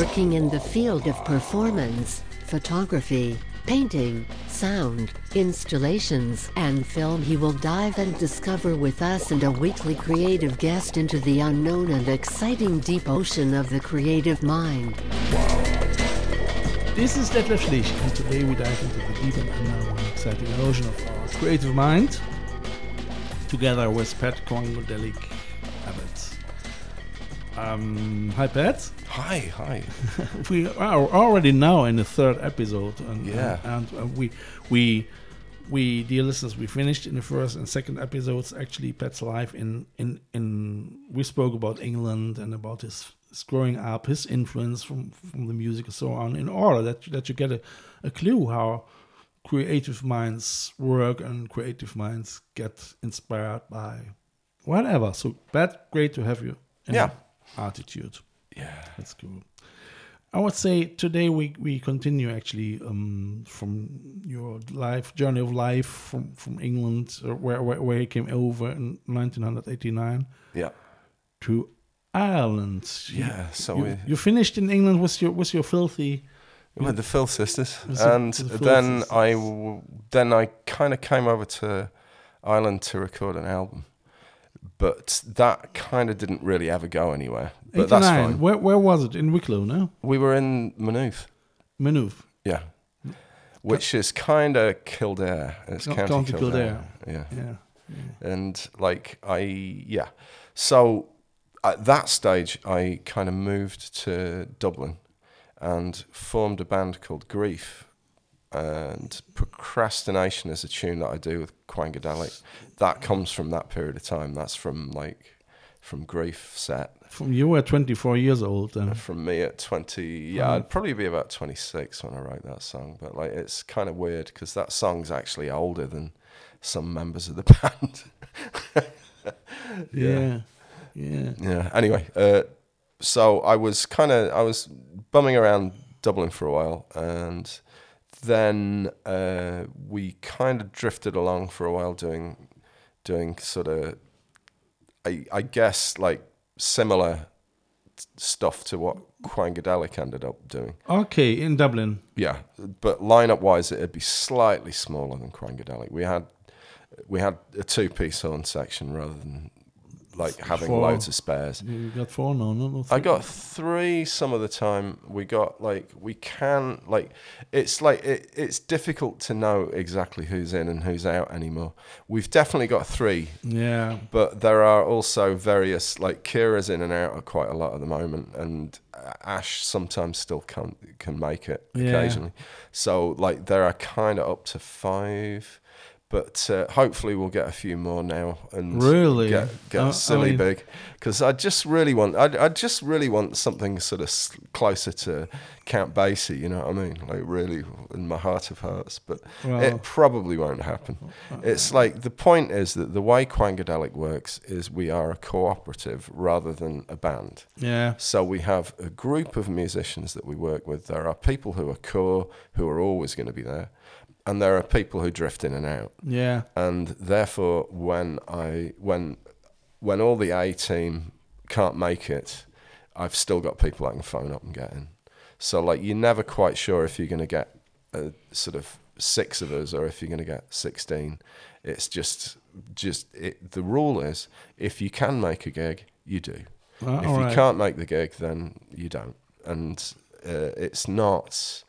Working in the field of performance, photography, painting, sound, installations, and film, he will dive and discover with us and a weekly creative guest into the unknown and exciting deep ocean of the creative mind. This is Detlef Schlich, and today we dive into the deep and unknown and exciting ocean of our creative mind, together with Pat Quangadelic Abbott. Um, hi, Pat. Hi, hi. we are already now in the third episode, and Yeah. and, and uh, we we we dear listeners, we finished in the first and second episodes. Actually, Pat's life in in in we spoke about England and about his, his growing up, his influence from from the music and so on. In order that that you get a, a clue how creative minds work and creative minds get inspired by whatever. So, Pat, great to have you. Yeah. Attitude. Yeah. That's cool. I would say today we, we continue actually um, from your life journey of life from from England, uh, where, where where you came over in 1989 Yeah. to Ireland. You- Yeah. So you, we you finished in England with your with your filthy. we had the Phil sisters, With the- and the then sisters. I then I kind of came over to Ireland to record an album, but that kind of didn't really ever go anywhere. But that's 89. fine. Where where was it? In Wicklow, no? We were in Maynooth, Maynooth. yeah, which is kind of Kildare. It's Co- County, County Kildare. Yeah. Yeah. and like I yeah so at that stage I kind of moved to Dublin and formed a band called Grief and procrastination is a tune that I do with Quangadelic that comes from that period of time that's from like from Grief set From you were 24 years old then. from me at 20 yeah I'd probably be about 26 when I write that song but like it's kind of weird because that song's actually older than some members of the band Yeah. Yeah. Yeah. Anyway, uh, so I was kind of I was bumming around Dublin for a while, and then uh, we kind of drifted along for a while, doing doing sort of I I guess like similar stuff to what Quangadelic ended up doing. Okay, in Dublin. Yeah, but lineup wise, it'd be slightly smaller than Quangadelic. We had we had a two piece horn section rather than like having Four. loads of spares. You got four now, no? no I got three some of the time. We got like we can like it's like it, it's difficult to know exactly who's in and who's out anymore. We've definitely got three, Yeah. but there are also various like Kira's in and out quite a lot at the moment, and Ash sometimes still can can make it Yeah. occasionally. So like there are kind of up to five. But uh, hopefully we'll get a few more now and Really? get, get I- I silly mean- big because I just really want I, I just really want something sort of closer to Count Basie, you know what I mean? Like really in my heart of hearts, but Well- it probably won't happen. Uh, it's uh. like the point is that the way Quangadelic works is we are a cooperative rather than a band. Yeah. So we have a group of musicians that we work with. There are people who are core, who are always going to be there, and there are people who drift in and out Yeah. and therefore when I when when all the A team can't make it, I've still got people I can phone up and get in. So like you're never quite sure if you're going to get a sort of six of us or if you're going to get sixteen. It's just just it, the rule is if you can make a gig, you do. Ah, if you right. can't make the gig, then you don't. And uh, it's not.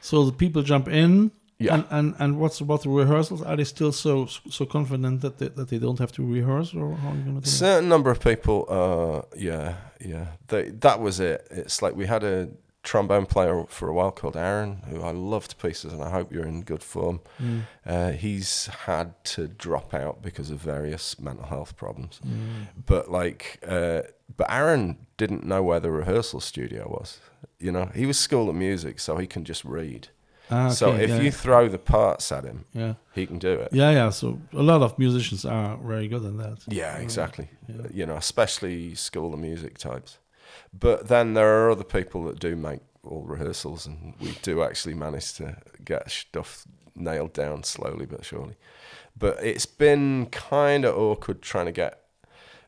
So the people jump in. Yeah. And, and and what's about the rehearsals? Are they still so so confident that they, that they don't have to rehearse, or how are you do? it? certain number of people uh yeah yeah they, that was it it's like we had a trombone player for a while called Aaron, who I love to pieces, and I hope you're in good form. Mm. Uh, he's had to drop out because of various mental health problems. Mm. But like, uh, but Aaron didn't know where the rehearsal studio was. You know, he was school of music, so he can just read. Ah, so if yeah, you throw the parts at him, yeah, he can do it. yeah, yeah. So a lot of musicians are very good at that. Yeah, exactly. Yeah. You know, especially school of music types. But then there are other people that do make all rehearsals, and we do actually manage to get stuff nailed down slowly but surely. But it's been kind of awkward trying to get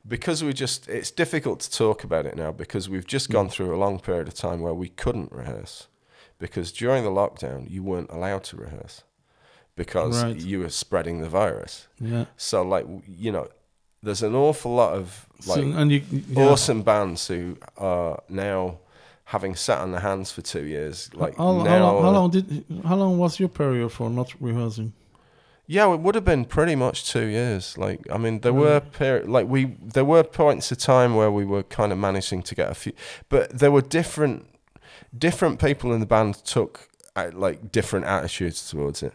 because we just it's difficult to talk about it now because we've just gone through a long period of time where we couldn't rehearse because during the lockdown you weren't allowed to rehearse because Right. you were spreading the virus. Yeah. So like you know, there's an awful lot of So, like and you, yeah. awesome bands who are now having sat on their hands for two years. Like how, how, long, how long did how long was your period for not rehearsing? yeah, it would have been pretty much two years. Like I mean, there Really? were peri- like we there were points of time where we were kind of managing to get a few, but there were different different people in the band took uh, like different attitudes towards it.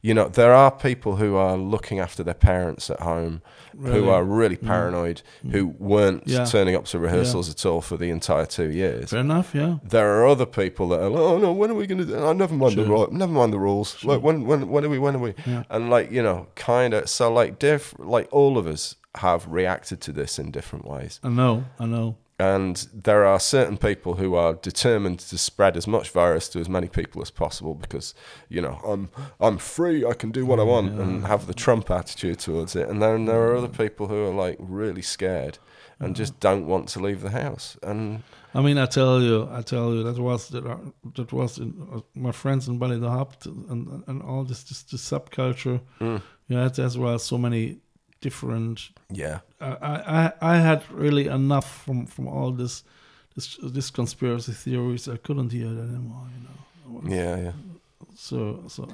You know, there are people who are looking after their parents at home, Really? who are really Mm. paranoid, who weren't Yeah. turning up to rehearsals at all for the entire two years. Fair enough. Yeah. There are other people that are like, oh no, when are we going to do? Oh, never mind the Sure. never mind the rules. Sure. Like when when when are we? When are we? Yeah. And like you know, kind of. So like diff, like all of us have reacted to this in different ways. I know. I know. And there are certain people who are determined to spread as much virus to as many people as possible because, you know, I'm I'm free, I can do what I want, and have the Trump attitude towards it. And then there are other people who are like really scared and just don't want to leave the house. And I mean, I tell you, I tell you, that was that, that was in, uh, my friends in Ballydehob and and all this this, this subculture. mm, You had as well so many different. yeah, I I I had really enough from from all this this this conspiracy theories. I couldn't hear it anymore. You know. Yeah, yeah. So so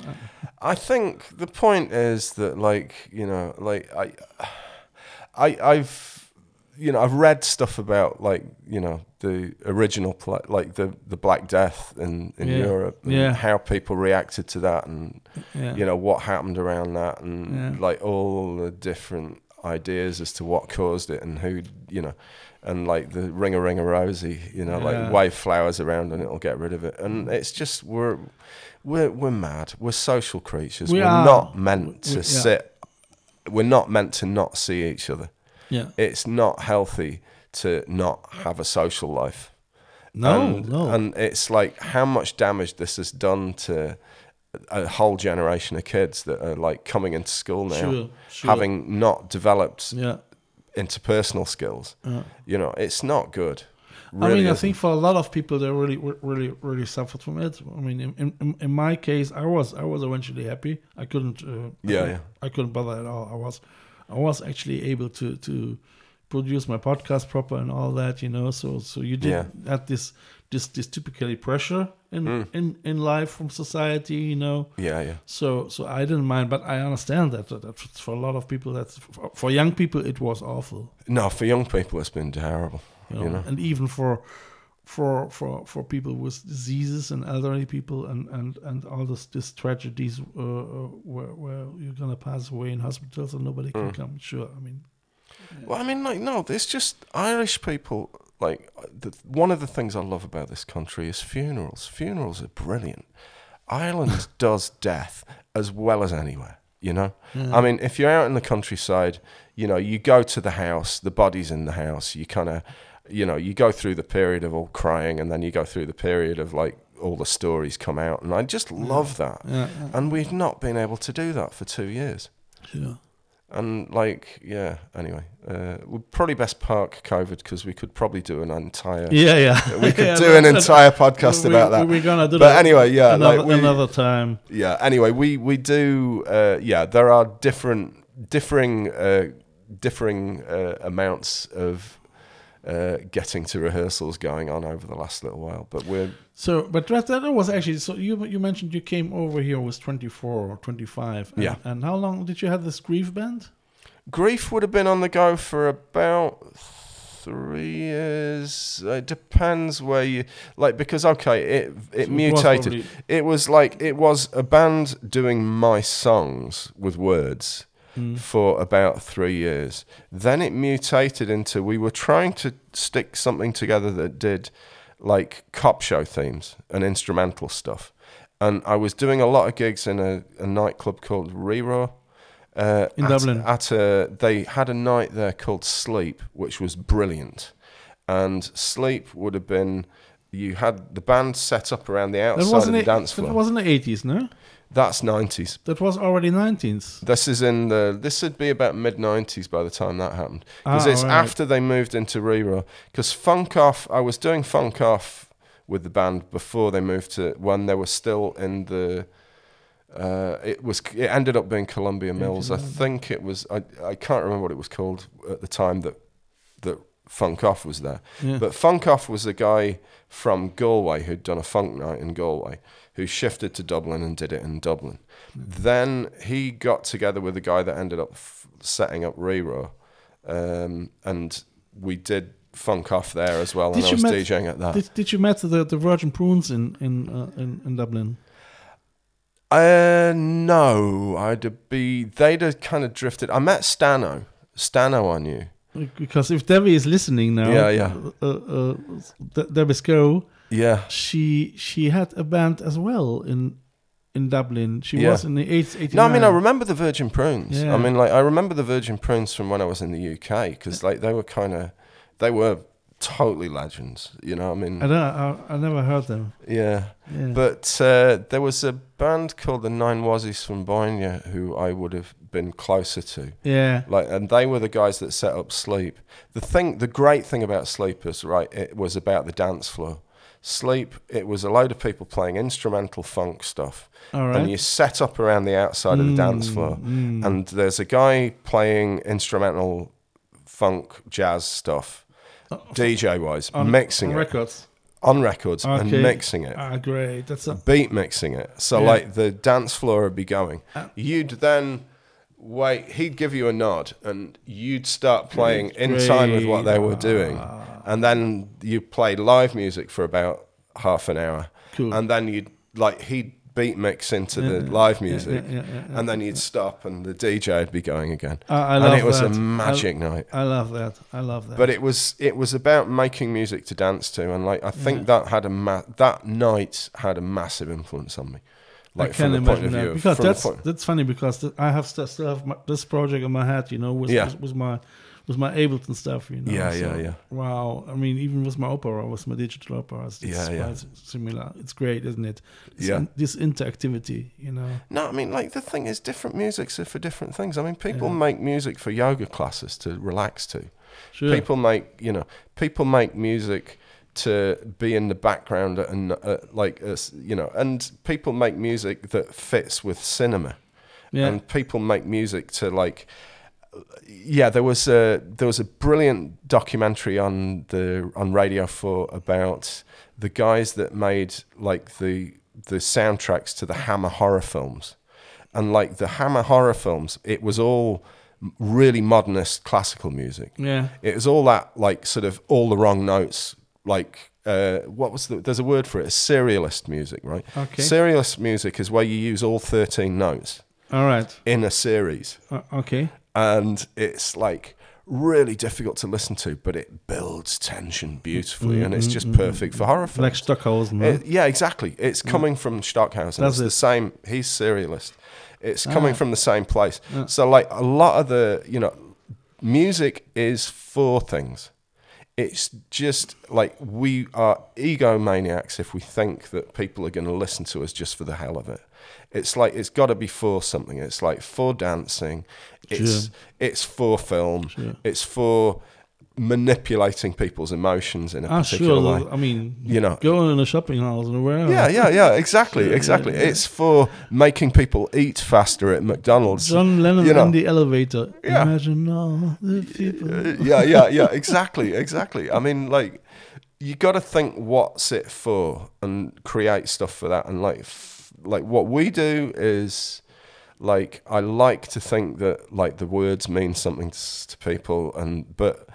I, I think the point is that, like, you know, like I, I, I've, you know, I've read stuff about like, you know, the original, like the the Black Death in in Yeah. Europe, and Yeah. how people reacted to that, and yeah. you know what happened around that, and like all the different ideas as to what caused it and who, you know. And like the ring a ring a rosy, you know, like wave flowers around and it'll get rid of it. And it's just we're we're we're mad. We're social creatures. We are not meant to We- yeah. sit. We're not meant to not see each other. Yeah. It's not healthy to not have a social life. No, and, no. And it's like how much damage this has done to a whole generation of kids that are like coming into school now, Sure, sure. having not developed yeah. interpersonal skills. yeah. You know, it's not good. I mean, I isn't. think for a lot of people, they really, really, really suffered from it. I mean, in, in, in my case, I was, I was eventually happy. I couldn't, uh, Yeah, couldn't- yeah. I couldn't bother at all. I was, I was actually able to to produce my podcast proper and all that, you know. So, so you did Yeah. had this, this, this typically pressure in Mm. in in life from society, you know. yeah, yeah. So, so I didn't mind, but I understand that that, that for a lot of people, that's for, for young people, it was awful. No, for young people, it's been terrible. you know, You know? and even for for for for people with diseases and elderly people and and and all this this tragedies uh, uh, where where you're gonna pass away in hospitals and nobody can Mm. come. Sure, I mean, Well, I mean, like, no, it's just Irish people. Like, the, one of the things I love about this country is funerals. Funerals are brilliant. Ireland does death as well as anywhere. You know, I mean, if you're out in the countryside, you know, you go to the house, the body's in the house. You kind of, you know, you go through the period of all crying, and then you go through the period of like all the stories come out, and I just love that. yeah, yeah, And we've not been able to do that for two years. sure. And like, yeah. Anyway, uh, we'd probably best park COVID because we could probably do an entire. Yeah, yeah. We could Yeah, do an entire podcast we, about that. We, are gonna do But that anyway, yeah, another, like we- another time. yeah. Anyway, we we do. Uh, yeah, there are different, differing, uh, differing uh, amounts of uh, getting to rehearsals going on over the last little while. But we're So, but that, that was actually so. You you mentioned you came over here was 24 or 25. Yeah. And how long did you have this grief band? grief would have been on the go for about three years. It depends where you like because okay, it it So it was mutated. It was like it was a band doing my songs with words Mm. for about three years. Then it mutated into we were trying to stick something together that did like cop show themes and instrumental stuff. And I was doing a lot of gigs in a, a nightclub called Rí-Rá. Uh, In at, Dublin. At a, they had a night there called Sleep, which was brilliant. And Sleep would have been, you had the band set up around the outside of the it. dance That floor. wasn't the eighties, no? That's 90s. That was already nineties. This is in the. This would be about mid '90s by the time that happened, because Ah, it's right. after they moved into Rí-Rá. Because Funk Off, I was doing Funk Off with the band before they moved to when they were still in the. Uh, it was. It ended up being Columbia Mills. I think it was. I I can't remember what it was called at the time that that Funk Off was there. Yeah. But Funk Off was a guy from Galway who'd done a funk night in Galway, who shifted to Dublin and did it in Dublin. Then he got together with a guy that ended up f- setting up Rí-Rá, um, and we did Funk Off there as well, Did and I was met- DJing at that. Did, did you met the, the Virgin Prunes in in, uh, in in Dublin? Uh, no, I'd be. They'd have kind of drifted. I met Stano. Stano, I knew. Because if Debbie is listening now, Yeah, yeah. uh, uh, De- Debbie Sco, Yeah, she she had a band as well in in Dublin. She Yeah. was in the eighth, No, I mean I remember the Virgin Prunes. Yeah. I mean, like I remember the Virgin Prunes from when I was in the UK because like they were kind of, they were totally legends. You know, what I mean, I don't. I, I never heard them. yeah. Yeah. But uh, there was a band called the Nine Wassies from Bainne who I would have been closer to. yeah, Like, and they were the guys that set up Sleep. The thing, the great thing about Sleep is right. It was about the dance floor. Sleep. It was a load of people playing instrumental funk stuff, all right. and you set up around the outside of the dance floor. Mm. And there's a guy playing instrumental funk jazz stuff, DJ wise, on, mixing on it records. on records and mixing it Ah, great. That's a, beat mixing it. So Yeah. like the dance floor would be going. Uh, You'd then wait. He'd give you a nod, and you'd start playing in time with what they were doing. Ah. And then you play live music for about half an hour, Cool. and then you'd like he'd beat mix into Yeah, the yeah, live music, yeah, and then you'd stop, and the DJ would be going again. I, I and it was that. a magic night. I, I love that. I love that. But it was it was about making music to dance to, and like I think that had a ma- that night had a massive influence on me. Like I from can the point imagine that of, because that's that's funny because th- I have st- still have my, this project in my head, you know, with with, with my with my Ableton stuff, you know. Yeah, so, yeah, yeah. Wow, I mean, even with my opera, with my digital opera, it's, Yeah, it's yeah. similar. It's great, isn't it? This, Yeah. in- this interactivity, you know. no, I mean like the thing is different musics are for different things. I mean people Yeah. make music for yoga classes to relax to. Sure. People make you know people make music to be in the background and uh, like uh, you know and people make music that fits with cinema. yeah. and people make music to like yeah there was a there was a brilliant documentary on the on radio 4 about the guys that made like the the soundtracks to the hammer horror films and like the hammer horror films it was all really modernist classical music yeah. it was all that like sort of all the wrong notes like uh, what was the there's a word for it it's serialist music right Okay. serialist music is where you use all 13 notes All right. in a series Uh, okay. And it's like really difficult to listen to but it builds tension beautifully and it's just mm-hmm, mm-hmm, perfect for mm-hmm. horror films Like Stockhausen? It- yeah exactly it's mm. coming from Stockhausen That's it's the same he's serialist it's ah. coming Ah. from the same place Yeah. so like a lot of the you know music is for things it's just like we are egomaniacs if we think that people are going to listen to us just for the hell of it. It's like it's got to be for something. It's like for dancing. It's it's for film. It's for manipulating people's emotions in a ah, particular sure. way. I mean, You know. going in a shopping house and wherever. Yeah, yeah, yeah, exactly, exactly. yeah, yeah. It's for making people eat faster at McDonald's. John Lennon you know. in the elevator. Yeah. Imagine all the people. Uh, yeah, yeah, yeah, exactly, exactly. I mean, like, you got to think what's it for and create stuff for that. And like, f- like what we do is, like, I like to think that like the words mean something s- to people, and but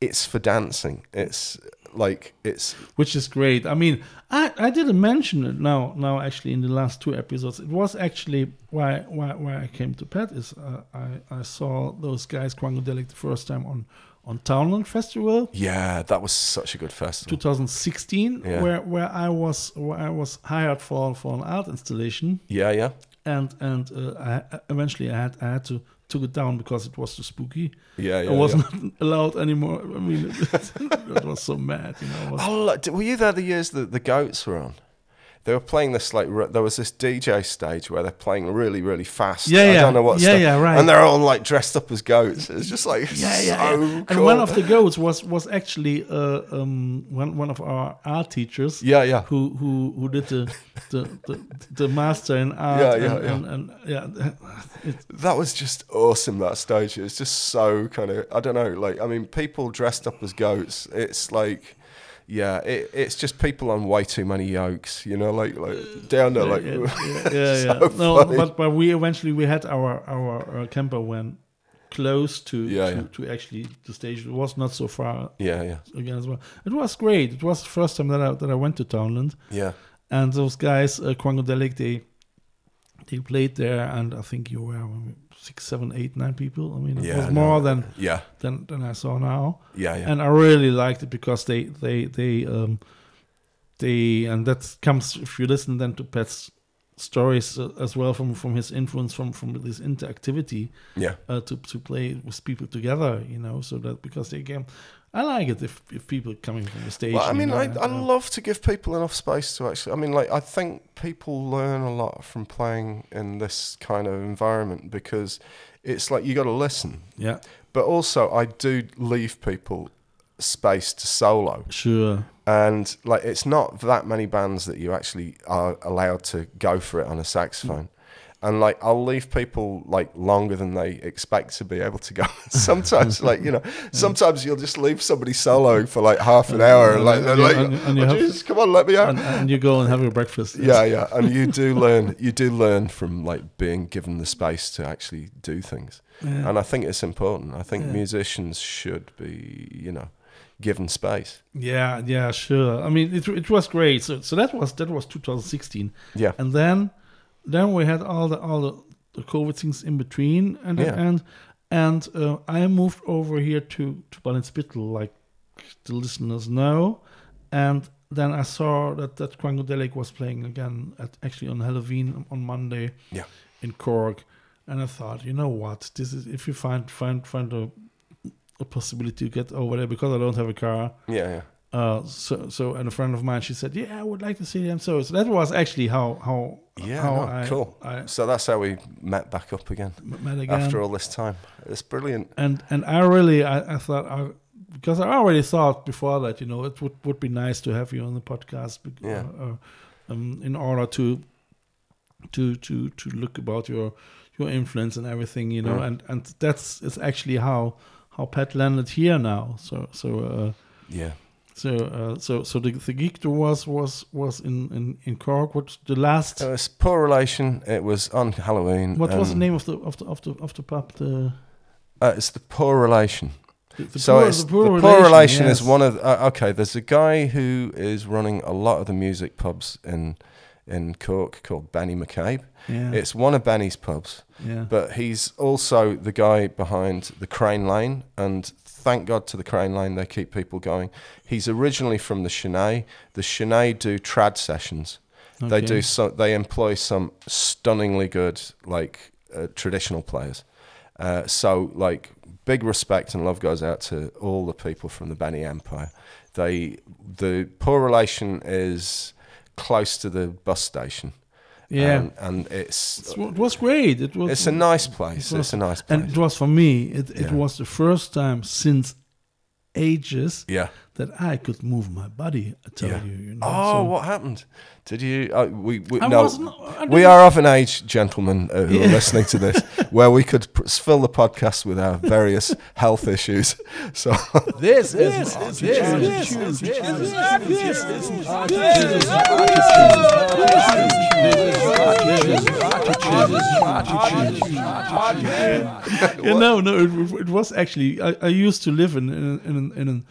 it's for dancing. It's like it's which is great. I mean, I, I didn't mention it now. Now, actually, in the last two episodes, it was actually why why why I came to Pet is uh, I I saw those guys Quangodelic the first time on on Townland Festival. yeah, that was such a good festival. 2016, Yeah. where where I was where I was hired for for an art installation, Yeah, yeah, and and uh, I, eventually I had I had to took it down because it was too spooky. yeah, yeah. I wasn't yeah. allowed anymore. I mean, it, was so mad, you know. Was- Oh, look, were you there the years that the goats were on? They were playing this like there was this DJ stage where they're playing really really fast. Yeah, I yeah. don't know what. Yeah, stuff. yeah, right. And they're all like dressed up as goats. It's just like yeah, yeah, so yeah. cool. And one of the goats was was actually uh, um, one one of our art teachers. Yeah, yeah. Who who who did the the, the, the master in art? Yeah, yeah, and, yeah. And, and yeah, That was just awesome. That stage. It was just so kind of. I don't know. Like I mean, people dressed up as goats. It's like. Yeah, it, it's just people on way too many yokes, you know, like like down there, like yeah, yeah, yeah, yeah. So no, but but we eventually we had our our uh, camper van close to Yeah, to, to actually the stage. It was not so far yeah, yeah, again as well. It was great. It was the first time that I that I went to Townland. yeah, and those guys, uh, Quangodelic, they they played there, and I think you were six, seven, eight, nine people. I mean, it yeah. was no, more than, yeah, than than I saw now, yeah, yeah. and I really liked it because they they they um they and that comes if you listen then to Pat's stories uh, as well from from his influence from from this interactivity yeah. uh, to to play with people together, you know, so that because they can. I like it if, if people coming from the stage. Well, I you mean, know, I, I uh, love to give people enough space to actually. I mean, like, I think people learn a lot from playing in this kind of environment because it's like you got to listen, yeah, but also I do leave people space to solo, sure. and like it's not that many bands that you actually are allowed to go for it on a saxophone. And like I'll leave people like longer than they expect to be able to go. sometimes, like you know, sometimes you'll just leave somebody soloing for like half an hour, and like and you- like, and- and "Oh, come on, let me out. and, and you go and have your breakfast. yeah, yeah, and you do learn. You do learn from like being given the space to actually do things, Yeah. and I think it's important. I think Yeah. musicians should be, you know, given space. Yeah, yeah, sure. I mean, it it was great. So so that was that was 2016, Yeah, and then then we had all the all the, the COVID things in between, and Yeah. and and uh, I moved over here to to Ballinspittle, like the listeners know, and then I saw that that Quangodelic was playing again at actually on Halloween on Monday. Yeah. in Cork, and I thought, you know what, this is if you find find find a a possibility to get over there because I don't have a car. yeah, yeah. Uh, so so and a friend of mine, she said, yeah, I would like to see them. So so that was actually how how Yeah, how no, I, cool. I So that's how we met back up again met again. after all this time. It's brilliant. and and I really I, I thought I, because I already thought before that you know it would, would be nice to have you on the podcast bec- Yeah. uh, uh, um, in order to to to to look about your your influence and everything you know Mm. and and that's it's actually how how Pat landed here now so so uh, Yeah. So uh, so so the, the gig was was was in in in Cork what the last It was poor relation. It was on Halloween. what was the name of the of the of the of the pub the, Uh, it's the poor relation. the, the so poor, it's, the poor, relation, is yes. one of uh, okay. There's a guy who is running a lot of the music pubs in in Cork called Benny McCabe. yeah It's one of Benny's pubs, yeah but he's also the guy behind the Crane Lane. And thank God to the Crane Lane, they keep people going. He's originally from the Sin É. The Sin É do trad sessions. They do so. They employ some stunningly good like uh, traditional players. Uh, so like big respect and love goes out to all the people from the Benny Empire. They the poor relation is close to the bus station. Yeah and, and it's It's- It was great. It was. it's a nice place. It's a nice place. and it was for me. It it Yeah. was the first time since ages yeah, that I could move my body. I tell Yeah. you, you know. Oh, so- what happened? Did you? Uh, we we I no. wasn't- I we are of an age, gentlemen, uh, who Yeah. are listening to this, where we could pr- fill the podcast with our various health issues. So This is this is yeah, no, no. It, it was actually. I, I used to live in in in an, in an,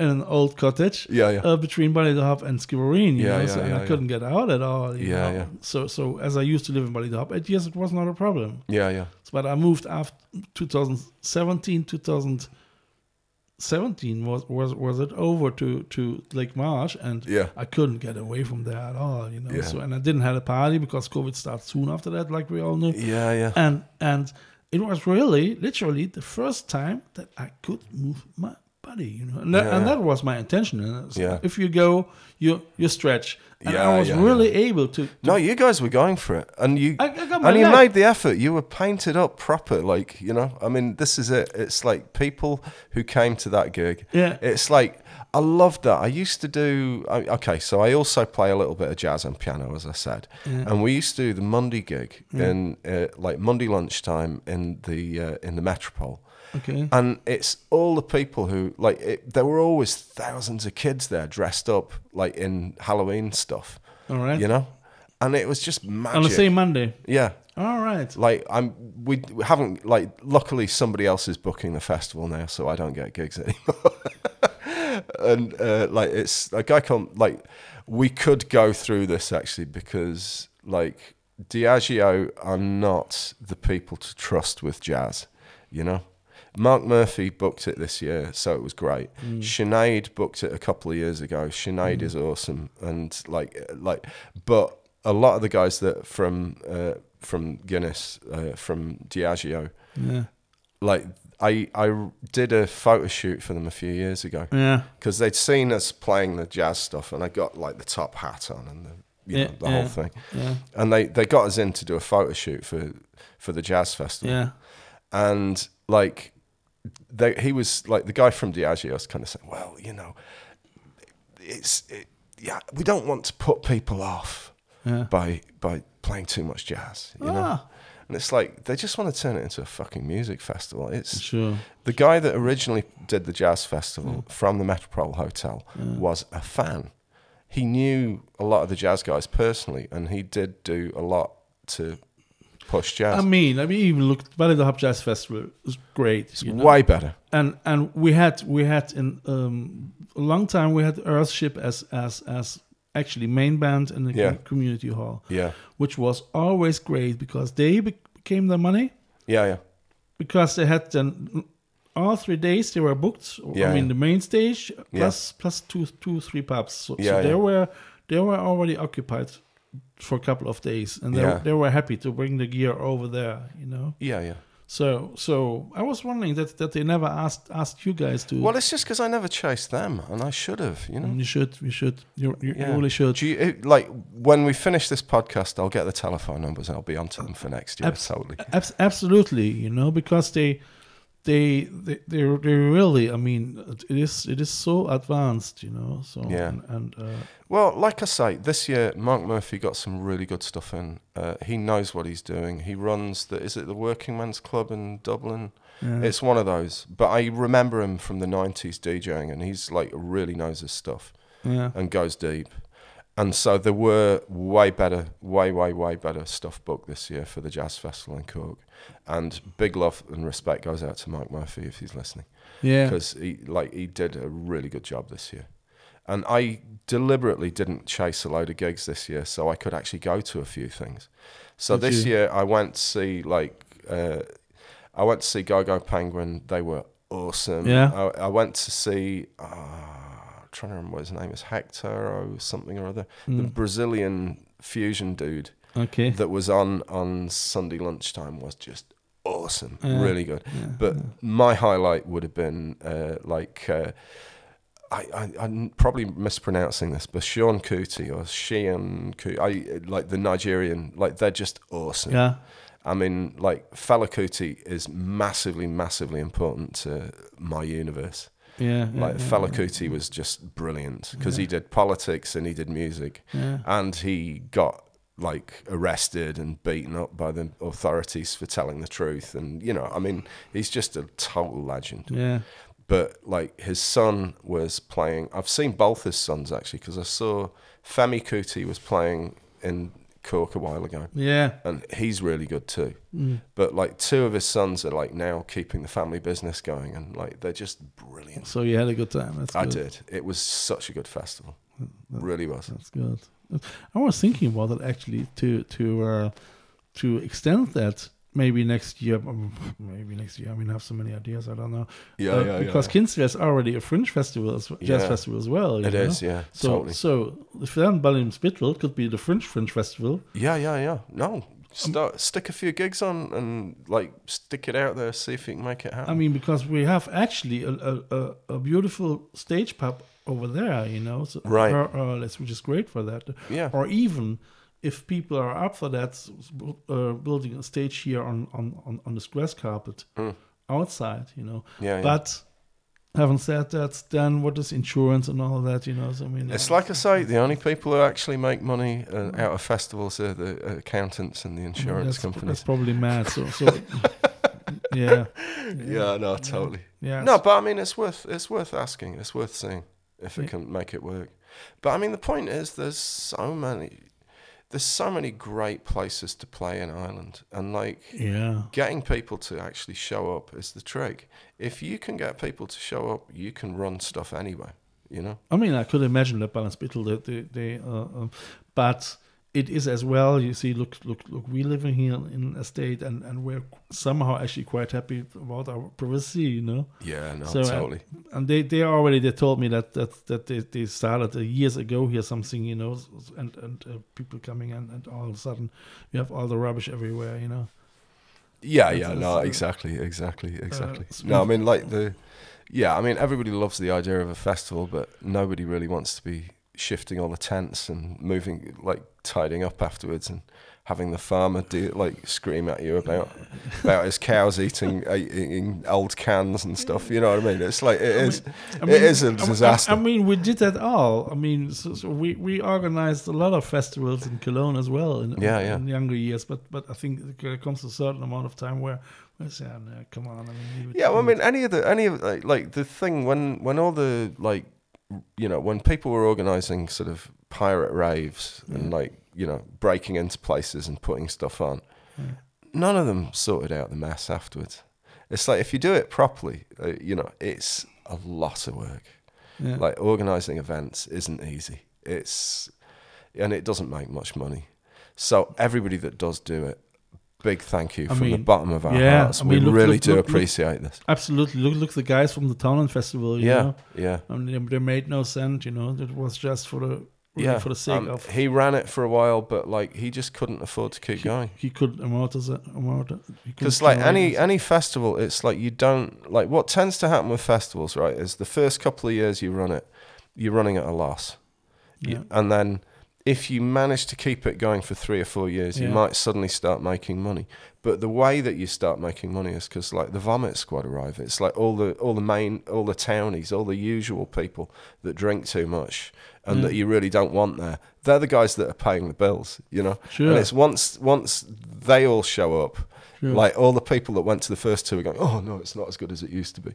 in an old cottage. Yeah, yeah. Uh, between Ballydehob and Skibbereen. You Yeah, know, yeah, so, and yeah, I couldn't get out at all. you Yeah, know. yeah. So so as I used to live in Ballydehob, it, yes, it was not a problem. yeah, yeah, But I moved after 2017, 2017 was was was it over to to Lake Marsh, and Yeah. I couldn't get away from there at all. You know. Yeah. So and I didn't have a party because COVID started soon after that, like we all knew yeah, yeah. and and it was really literally the first time that I could move my body, you know, and that, Yeah, and yeah. that was my intention. So Yeah. If you go, you you stretch, and Yeah, I was yeah, really able to. No, you guys were going for it, and you I- I got my and you leg. made the effort. You were painted up proper, like you know. I mean, this is it. It's like people who came to that gig. Yeah. It's like I loved that. I used to do. I- Okay, so I also play a little bit of jazz and piano, as I said, and we used to do the Monday gig in uh, like Monday lunchtime in the uh, in the Metropole. Okay. And it's all the people who like it, there were always thousands of kids there dressed up like in Halloween stuff. All right. You know? And it was just magic. On the same Monday. Yeah. All right. Like I'm we we haven't like luckily somebody else is booking the festival now so I don't get gigs anymore. and uh, like it's like I can't like we could go through this actually because like Diageo are not the people to trust with jazz, you know. Mark Murphy booked it this year, so it was great. Sinead booked it a couple of years ago. Sinead is awesome, and like, like, but a lot of the guys that from uh, from Guinness, uh, from Diageo, Yeah. like I I did a photo shoot for them a few years ago Yeah. because they'd seen us playing the jazz stuff, and I got like the top hat on and the you Yeah, know, the yeah. whole thing, Yeah. and they they got us in to do a photo shoot for for the jazz festival, Yeah. and like they, he was like the guy from Diageo was kind of saying, well, you know, it's it, yeah, we don't want to put people off Yeah. by by playing too much jazz, you know. Ah. And it's like they just want to turn it into a fucking music festival. It's Sure. the guy that originally did the jazz festival from the Metropole Hotel was a fan. He knew a lot of the jazz guys personally, and he did do a lot to push jazz. I mean, I mean, even look, Ballydehob Jazz Festival was great. it's you know? way better. and and we had we had in um, a long time we had Earthship as as as actually main band in the Yeah. community hall, Yeah, which was always great because they became the money yeah, yeah, because they had then all three days they were booked. Yeah, I mean yeah. the main stage plus plus two two three pubs. So, Yeah, so they were they were already occupied for a couple of days, and they Yeah. they were happy to bring the gear over there. You know. yeah, yeah. So so I was wondering that that they never asked asked you guys to. Well, it's just because I never chased them, and I should have, you know. you should. You should. You, you, Yeah. you really should. Do you, it- like when we finish this podcast, I'll get the telephone numbers. and I'll be onto them for next year. Abs- totally. Abs- absolutely. You know because they. They, they they they really I mean it is it is so advanced you know so Yeah. and, and uh, Well, like I say, this year Mark Murphy got some really good stuff in. Uh, he knows what he's doing. He runs the is it the Working Men's Club in Dublin? yeah. It's one of those. But I remember him from the '90s DJing, and he's like really knows his stuff yeah and goes deep. And so there were way better, way way way better stuff booked this year for the Jazz Festival in Cork. And big love and respect goes out to Mike Murphy if he's listening yeah because he like he did a really good job this year. And I deliberately didn't chase a load of gigs this year so I could actually go to a few things. So Did this you? year I went to see like uh, I went to see GoGo Penguin. They were awesome. Yeah. I, I went to see. Uh, I'm trying to remember what his name is Hector or something or other. The Mm. Brazilian fusion dude okay that was on on Sunday lunchtime was just awesome, Yeah. really good. Yeah, But my highlight would have been uh, like uh, I, I I'm probably mispronouncing this, but Sean Kuti or Sheon Kuti, I like the Nigerian, like they're just awesome. yeah I mean, like Fela Kuti is massively, massively important to my universe. Yeah, yeah, like yeah, Fela yeah. Was just brilliant because he did politics and he did music, Yeah. and he got like arrested and beaten up by the authorities for telling the truth, and you know, I mean, he's just a total legend. Yeah. But like his son was playing. I've seen both his sons actually because I saw Femi Kuti was playing in Cork a while ago, Yeah. and he's really good too. Mm. But like two of his sons are like now keeping the family business going, and like they're just brilliant. So you had a good time. That's I good. did. It was such a good festival. Really was. That's good. I was thinking about it actually to to uh, to extend that maybe next year. Maybe next year. I mean, I have so many ideas. I don't know. Yeah, Uh, yeah, Because yeah. Kinsale is already a fringe festival, as, jazz Yeah. festival as well. It know? is, yeah, So totally. so if then Ballinspittle it could be the fringe fringe festival. Yeah, yeah, yeah. No, start stick a few gigs on and like stick it out there. See if you can make it happen. I mean, because we have actually a, a, a, beautiful stage pub over there, you know. So, Right. Uh, uh, that's- which is great for that. Yeah. Or even if people are up for that, uh, building a stage here on on on, on the grass carpet outside, you know. Yeah, yeah. Having said that, then what is insurance and all of that, you know? So I mean, It's uh, like I say, the only people who actually make money uh, out of festivals are the accountants and the mean, insurance that's, companies. That's probably mad. So so yeah. Yeah, no, totally. Yeah. No, but I mean, it's worth it's worth asking. It's worth seeing if it Yeah. can make it work. But I mean, the point is, there's so many, there's so many great places to play in Ireland, and like Yeah. getting people to actually show up is the trick. If you can get people to show up, you can run stuff anyway. You know. I mean, I could imagine the Ballinspittle, the the, they uh, um, but it is as well. You see, look, look, look. We live in here in a state, and and we're somehow actually quite happy about our privacy, you know. Yeah, no, So, uh, totally. and they they already they told me that that that they, they started uh, years ago here something, you know, and and uh, people coming in, and all of a sudden you have all the rubbish everywhere, you know. Yeah, That's- yeah, that's, no, uh, exactly, exactly, exactly. it's no, I mean, like the, yeah, I mean, everybody loves the idea of a festival, but nobody really wants to be shifting all the tents and moving, like tidying up afterwards and having the farmer do like scream at you about about his cows eating eating old cans and stuff. You know what I mean? It's like it is, I mean, it is a disaster. I, mean, we did that all. I mean, so, so we we organized a lot of festivals in Cologne as well in, Yeah, yeah. in younger years. But but I think there comes to a certain amount of time where I say, ah, "Oh, no, "Come on, I mean." Yeah, well, I mean, any of the any of like, like the thing when when all the like you know when people were organizing sort of pirate raves and like you know breaking into places and putting stuff on, none of them sorted out the mess afterwards. It's like if you do it properly, uh, you know, it's a lot of work. Yeah. Like organizing events isn't easy. It's and it doesn't make much money. So everybody that does do it, big thank you I from the bottom of our yeah, hearts. I mean, we look- really look- do look- appreciate this. Absolutely. Look, look, the guys from the Townland Festival. You Yeah, know? yeah. I mean, they, made no sense. You know, it was just for the yeah, for the sake um, of he ran it for a while, but like he just couldn't afford to keep going. he could amortize Because like any any festival, it's like you don't like what tends to happen with festivals, right? Is the first couple of years you run it, you're running at a loss, You- Yeah. and then if you manage to keep it going for three or four years, you might suddenly start making money. But the way that you start making money is because like the vomit squad arrive. It's like all the all the main all the townies, all the usual people that drink too much and Yeah. that mm. you really don't want there. They're the guys that are paying the bills, you know. Sure. And it's once once they all show up, Sure. like all the people that went to the first two are going, oh no, it's not as good as it used to be.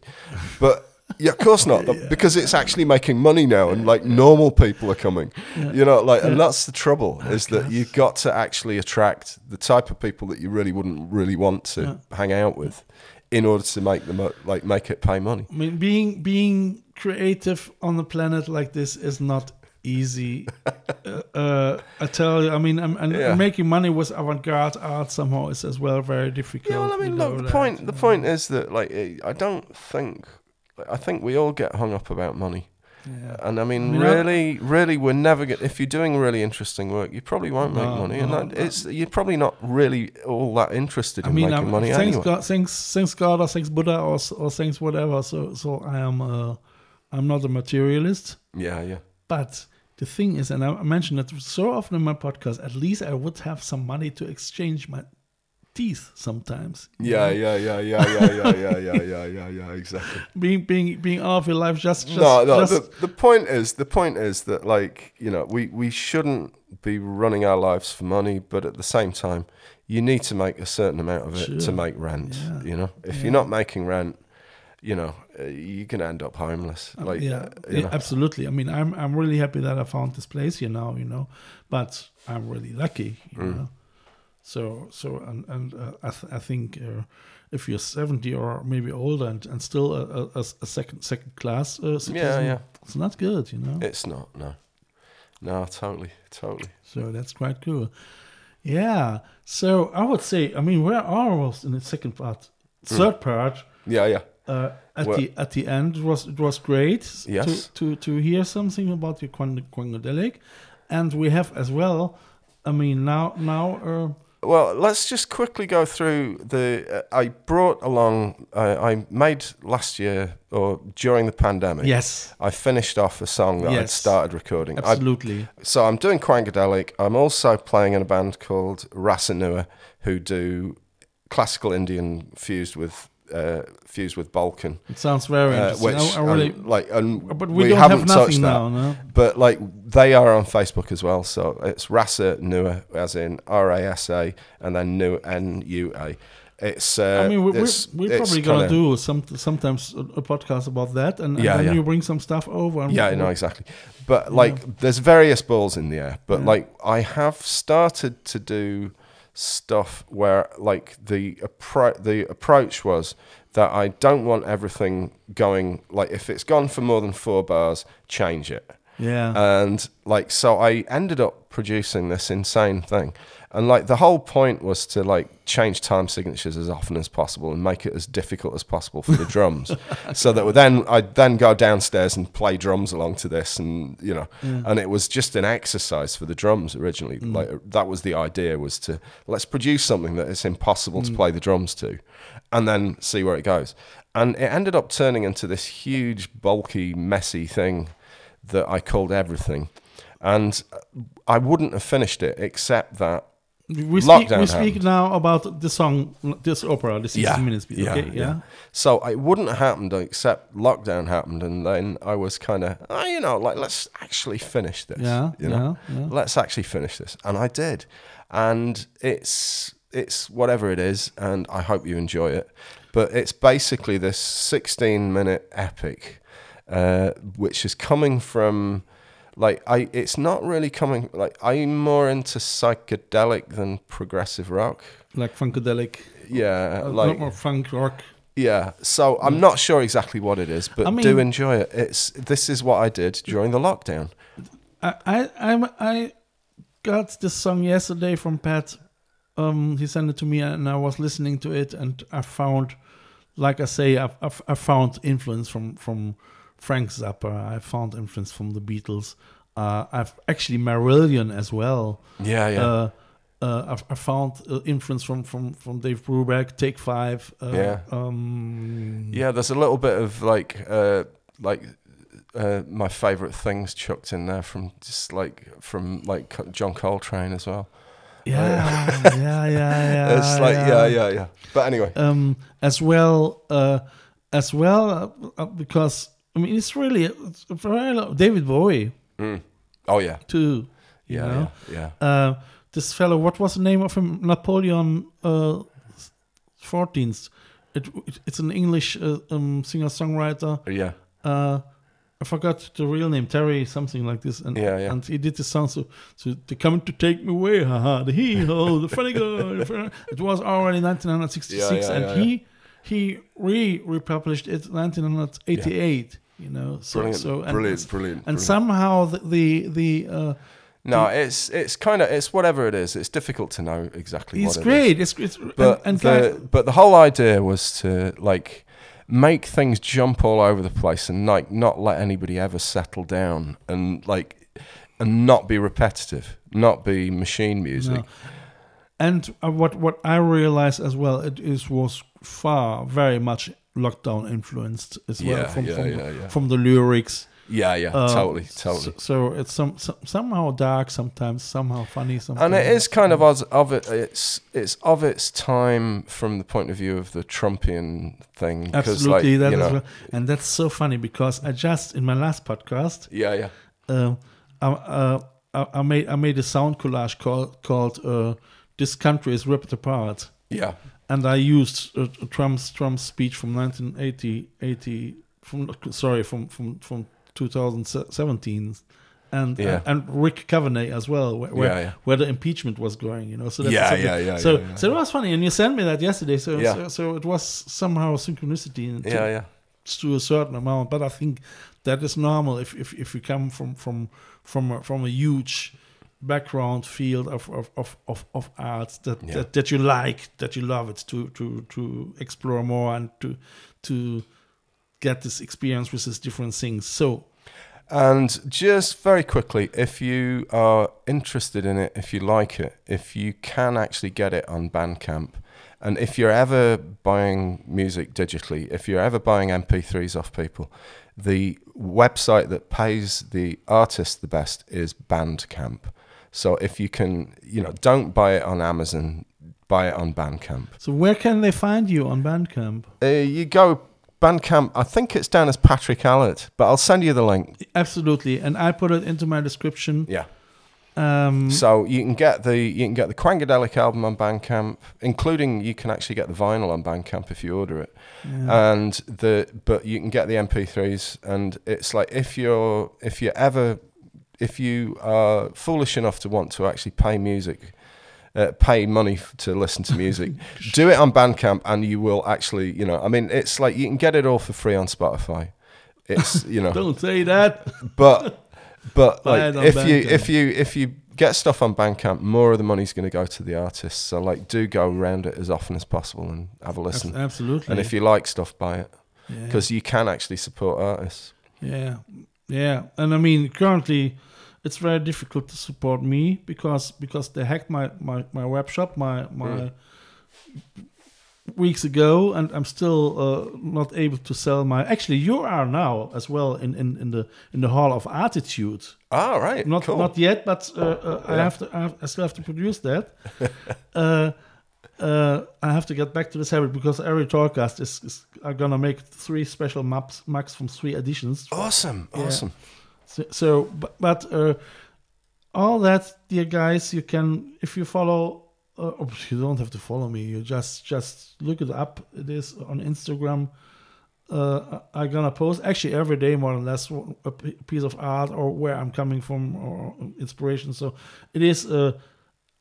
But yeah, of course not, but because it's actually making money now, and like normal people are coming, you know, like, and that's the trouble is that you've got to actually attract the type of people that you really wouldn't really want to hang out with, in order to make them like make it pay money. I mean, being being creative on the planet like this is not easy. uh, uh, I tell you, I mean, I'm, and Yeah. making money with avant-garde art somehow is as well very difficult. Yeah, well, I mean, look, the that, point the uh, point is that like I don't think I think we all get hung up about money. Yeah. And I mean, I mean, I- really, really, we're never get. If you're doing really interesting work, you probably won't make No, money, and that, no. it's you're probably not really all that interested I in mean, making I'm, money thanks anyway. God, thanks, thanks God, or thanks Buddha, or or thanks whatever. So, so I am, uh, I'm not a materialist. Yeah, yeah, But the thing is, and I I mentioned it so often in my podcast, at least I would have some money to exchange my teeth sometimes. Yeah, yeah, yeah, yeah, yeah, yeah, yeah, yeah, yeah, yeah, yeah, exactly. Being being being out of your life just just no, no. just the, the point is, the point is that like you know, we we shouldn't be running our lives for money, but at the same time, you need to make a certain amount of it to make rent. Yeah. You know, if Yeah. you're not making rent, you know, uh, you're gonna end up homeless. Like, yeah, uh, you know. absolutely. I mean, I'm I'm really happy that I found this place here now, you know, but I'm really lucky, you Mm. know. So so and and uh, I th- I think uh, if you're 70 or maybe older and, and still a, a- a, second second class uh, citizen, yeah. yeah. it's not good, you know. It's not. No, no, totally, totally. So that's quite cool. Yeah. So I would say, I mean, we're almost in the second part, third part. Yeah, yeah. Uh, at Well- the at the end, it was it was great Yes. to, to to hear something about your quang- quangodelic, and we have as well. I mean, now now uh, Well, let's just quickly go through the. Uh, I brought along. Uh, I made last year or during the pandemic. yes, I finished off a song that I'd started recording. I, absolutely. so I'm doing Quangadelic. I'm also playing in a band called Rasa Nua, who do classical Indian fused with uh, fused with Balkan. It sounds very Uh, interesting. which I, I really, um, like, and but we, don't have haven't touched nothing that. now, no. But like they are on Facebook as well, so it's Rasa Nua, as in R A S A, and then Nu N U A. It's. Uh, I mean, we, we're, it's- we're it's probably gonna kinda- do some sometimes a, podcast about that, and, and then yeah. you bring some stuff over. And Yeah, no, exactly. But like, there's various balls in the air. But Yeah. like, I have started to do stuff where like the appro- the approach was that I don't want everything going like if it's gone for more than four bars, change it. yeah, and like so i ended up producing this insane thing and like the whole point was to like change time signatures as often as possible and make it as difficult as possible for the drums. So that then i'd then go downstairs and play drums along to this and you know and it was just an exercise for the drums originally. Mm. Like that was the idea was to let's produce something that it's impossible to mm. play the drums to and then see where it goes. And it ended up turning into this huge bulky messy thing that I called everything. And I wouldn't have finished it except that. We speak, lockdown we speak happened. now about the song, this opera, the 60 minutes. piece, okay, yeah. So it wouldn't have happened except lockdown happened. And then I was kind of, oh, you know, like, let's actually finish this. Yeah, You know, yeah, yeah. let's actually finish this. And I did. And it's, it's whatever it is. And I hope you enjoy it. But it's basically this 16 minute epic, uh, which is coming from like I it's not really coming like I'm more into psychedelic than progressive rock. Like funkadelic, Yeah, uh, like more funk rock. yeah. So I'm not sure exactly what it is, but I do enjoy it. It's this is what I did during the lockdown. I I I got this song yesterday from Pat. Um, he sent it to me, and I was listening to it, and I found, like I say, I've, I've, I found influence from from Frank Zappa. I found influence from the Beatles. Uh, I've actually Marillion as well. Yeah, yeah. Uh, uh, I've, I found uh, influence from, from, from Dave Brubeck, Take Five. Uh, Yeah. Um, yeah, there's a little bit of like uh like uh, my favorite things chucked in there from just like from like John Coltrane as well. yeah, yeah, yeah, yeah. it's like yeah, yeah, yeah. But anyway, um, as well uh, as well because I mean it's really it's a very David Bowie mm. oh yeah, too. You yeah, know? yeah, yeah. Uh, this fellow, what was the name of him? Napoleon uh, 14th. It, it, it's an English uh, um, singer songwriter. Yeah, Uh, I forgot the real name, Terry, something like this. And, Yeah, yeah. and he did the song, so, so they come to take me away, haha, the hee ho, the funny girl. the funny- It was already 1966, Yeah, and he he re republished it in 1988. You know, so brilliant, so and, brilliant, brilliant. and brilliant. somehow the the, the uh, No, it's it's kind of it's whatever it is. It's difficult to know exactly it's what it is. great. It's it's But and, and the but the whole idea was to like make things jump all over the place and like not let anybody ever settle down and like and not be repetitive, not be machine music. No. And uh, what what I realized as well, it is was far very much lockdown influenced as well Yeah, from yeah, from, yeah, yeah. from the lyrics. Yeah, yeah, Uh, totally, So, totally. so it's some, some somehow dark sometimes, somehow funny sometimes. and it is kind of of, of it. It's it's of its time from the point of view of the Trumpian thing. absolutely like, that know, well- and that's so funny because I just in my last podcast Yeah, yeah. um, I, uh, I, I made I made a sound collage called called uh, "This Country is Ripped Apart," Yeah, and I used uh, Trump's Trump's speech from 1980, 80, from sorry from from from 2017, and Yeah. and Rick Kavanagh as well, where where, Yeah, yeah. where the impeachment was going, you know. So that's Yeah, yeah, yeah, So so it was funny, and you sent me that yesterday. So so, so it was somehow synchronicity. to- yeah, yeah. to a certain amount, but I think that is normal if if, if you come from from from a, from a huge background field of of, of, of, of art that, Yeah. that that you like that you love it to to to explore more and to to get this experience with these different things. So And just very quickly, if you are interested in it, if you like it, if you can actually get it on Bandcamp, and if you're ever buying music digitally, if you're ever buying MP3s off people, the website that pays the artist the best is Bandcamp. So if you can, you know, don't buy it on Amazon, buy it on Bandcamp. so where can they find you on Bandcamp? Uh, you go Bandcamp. I think it's down as Patrick Allert, but I'll send you the link. Absolutely, and I put it into my description. Yeah. Um, So you can get the you can get the Quangadelic album on Bandcamp, including you can actually get the vinyl on Bandcamp if you order it, and the but you can get the MP3s, and it's like if you're if you're ever if you are foolish enough to want to actually pay music. Uh, pay money f- to listen to music. Do it on Bandcamp, and you will actually, you know, I mean, it's like you can get it all for free on Spotify. It's, you know, don't say that. but but like if you if you if you get stuff on Bandcamp, more of the money's going to go to the artists. So like, do go around it as often as possible and have a listen. Absolutely. And if you like stuff, buy it Yeah. because you can actually support artists. Yeah, yeah, and I mean currently, it's very difficult to support me because because they hacked my my my web shop my my weeks ago, and I'm still uh, not able to sell my. Actually, you are now as well in in in the in the Hall of Artitude. Ah, right. Not cool. not yet, but uh, uh, I have to. I, have, I still have to produce that. uh, uh, I have to get back to this habit because every talkcast is, is are gonna make three special maps maps from three editions. awesome, Yeah. awesome. So, so but, uh, all that, dear guys, you can if you follow. Uh, you don't have to follow me. You just just look it up. It is on Instagram. Uh, I'm gonna post actually every day more or less a piece of art or where I'm coming from or inspiration. So it is uh,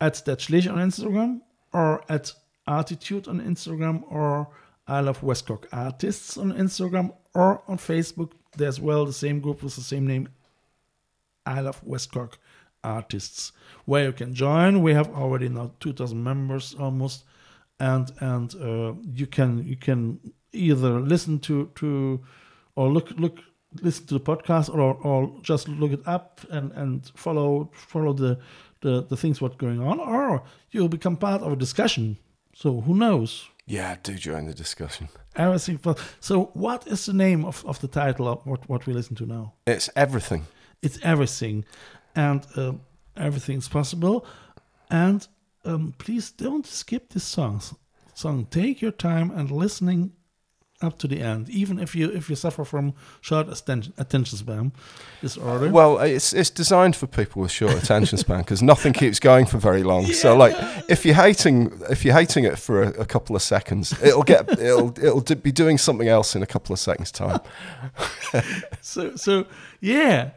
at that Schlich on Instagram or at Artitude on Instagram or I love West Cork Artists on Instagram or on Facebook. There's well the same group with the same name I love West Cork artists where you can join. We have already now 2,000 members almost, and and uh, you can you can either listen to to or look look listen to the podcast or or just look it up and and follow follow the the, the things what's going on or you'll become part of a discussion. So who knows? Yeah, do join the discussion. Everything. So what is the name of, of the title of what, what we listen to now? It's everything. It's everything. And um, everything's possible. And um, please don't skip this song. Song. Take your time and listening up to the end even if you if you suffer from short attention, attention span. Disorder Well, it's it's designed for people with short attention span because nothing keeps going for very long. So like, if you're hating if you're hating it for a, a couple of seconds, it'll get it'll it'll d- be doing something else in a couple of seconds time. so so yeah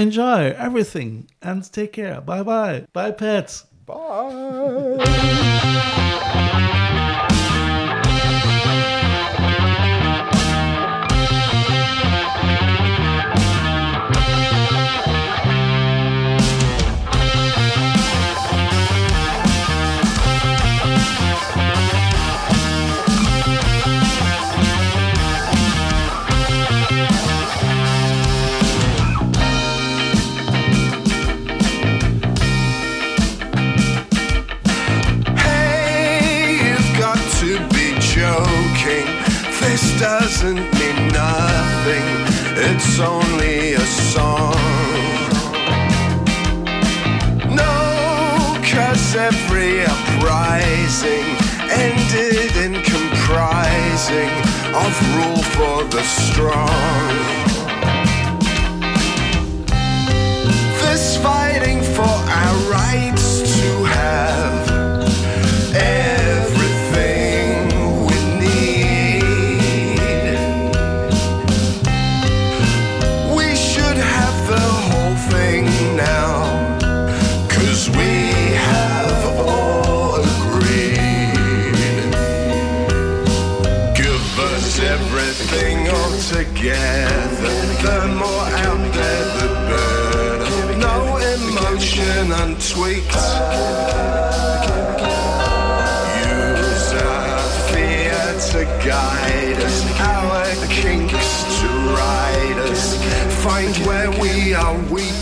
enjoy everything and take care. Bye bye bye pets. Bye. doesn't mean nothing, it's only a song. No, cause every uprising ended in comprising of rule for the strong. This fighting for our rights all together. The more out there, the better. No emotion untweaked. Use our fear to guide us, our kinks to ride us. Find where we are weak.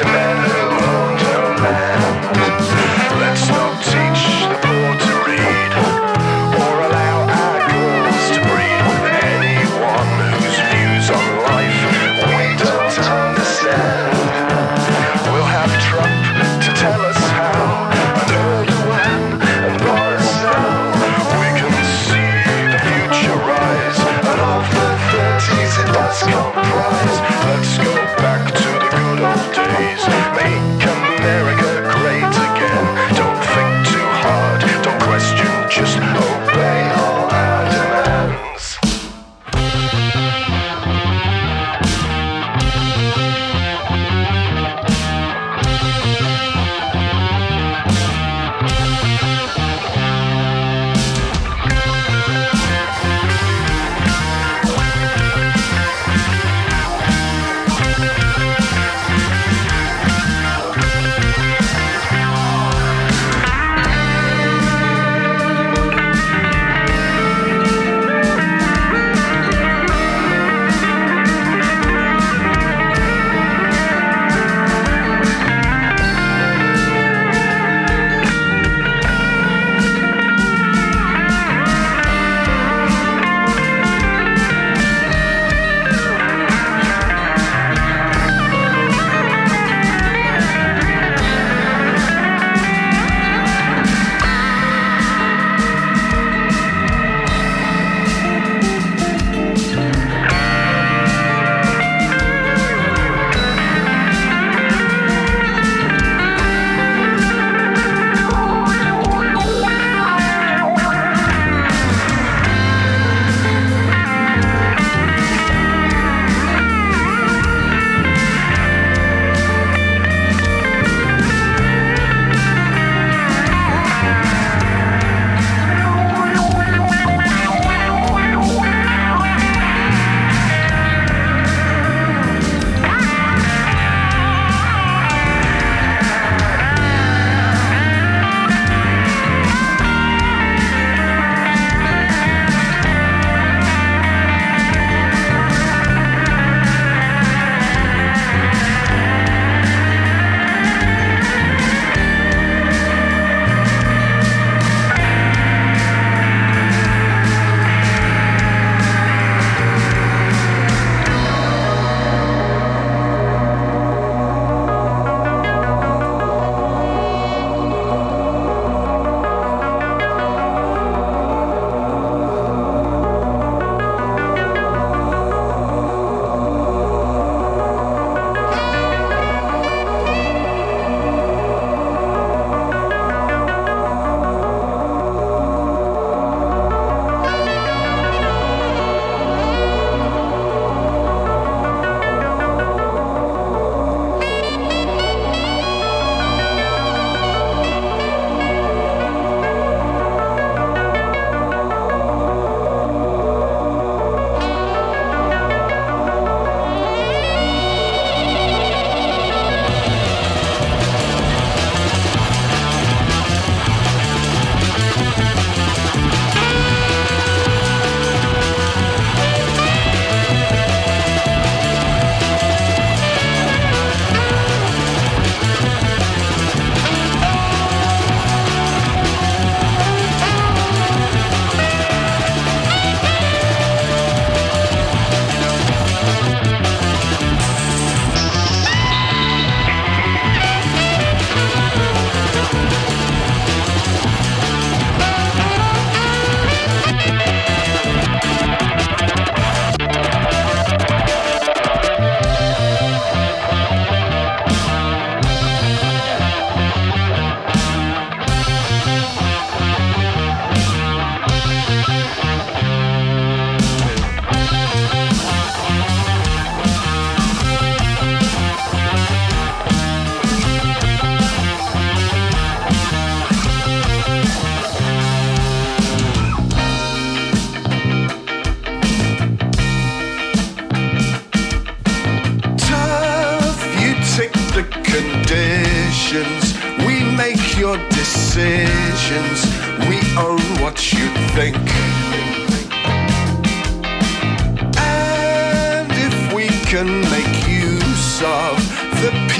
to bed.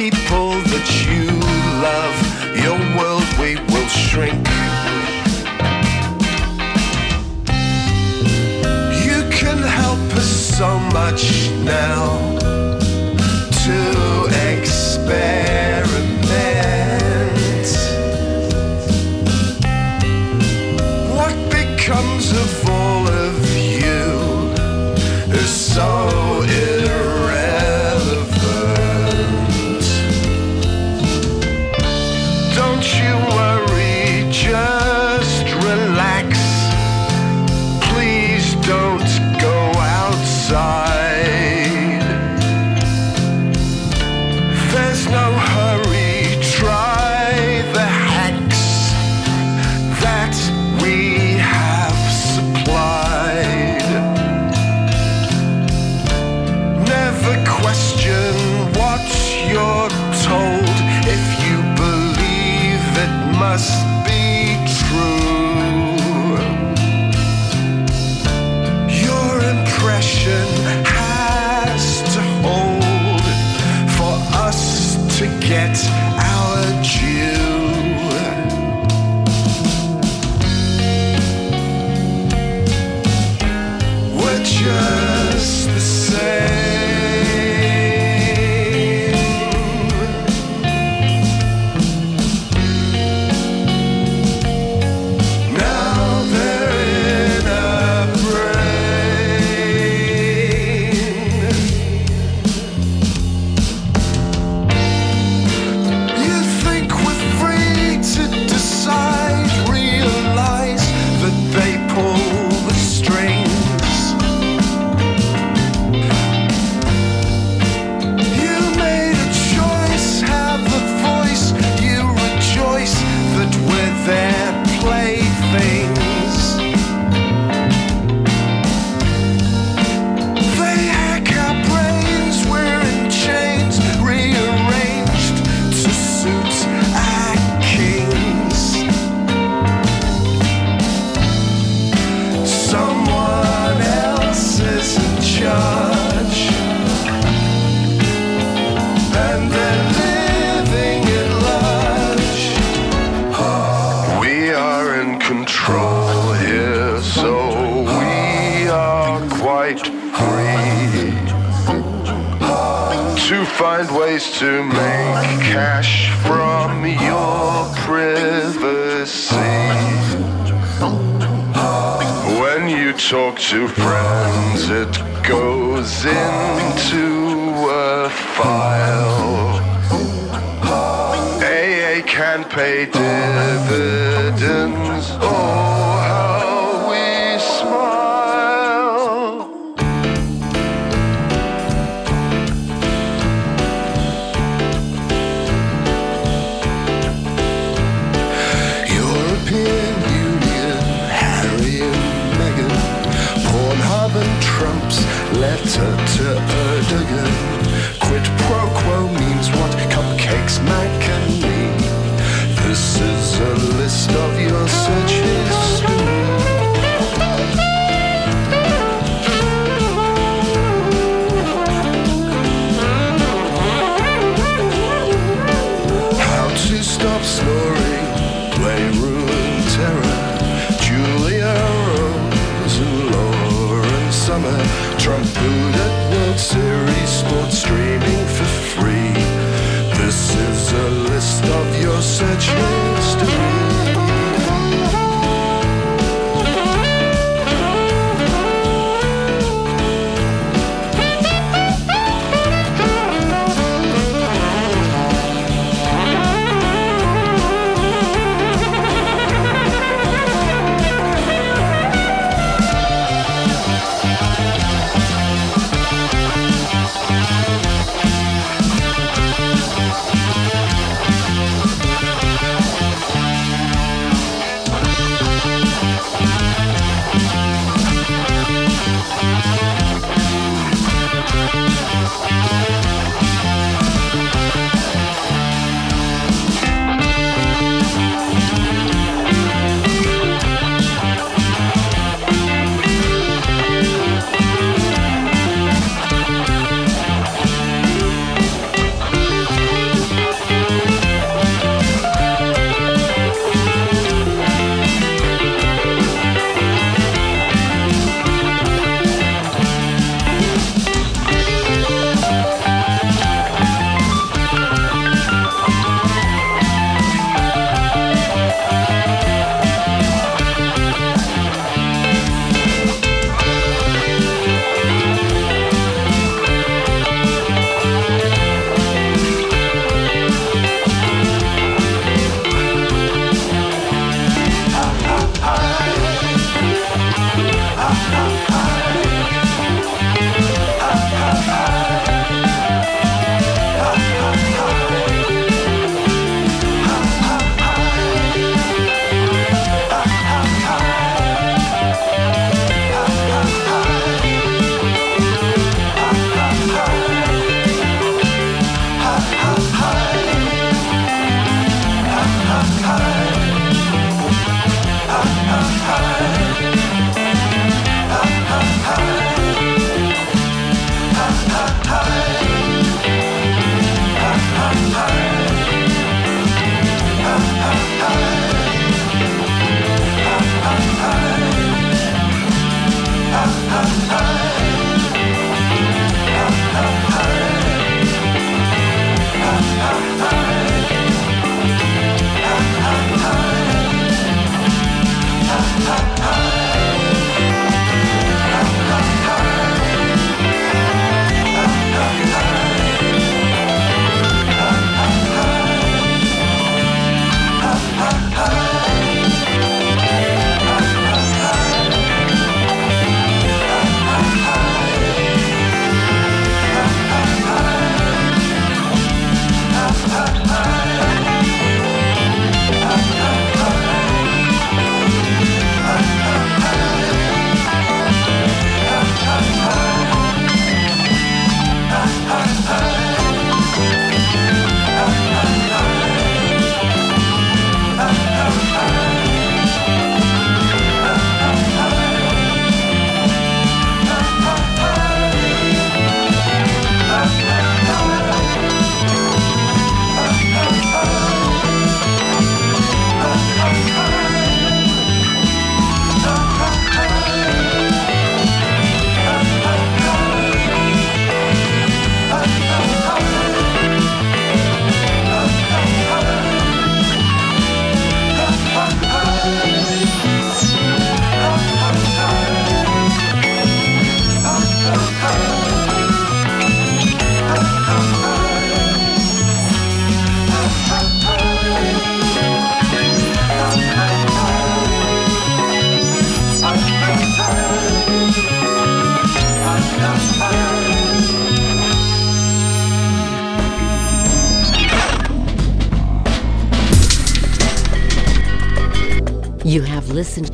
people that you love, your world we will shrink. You can help us so much now. again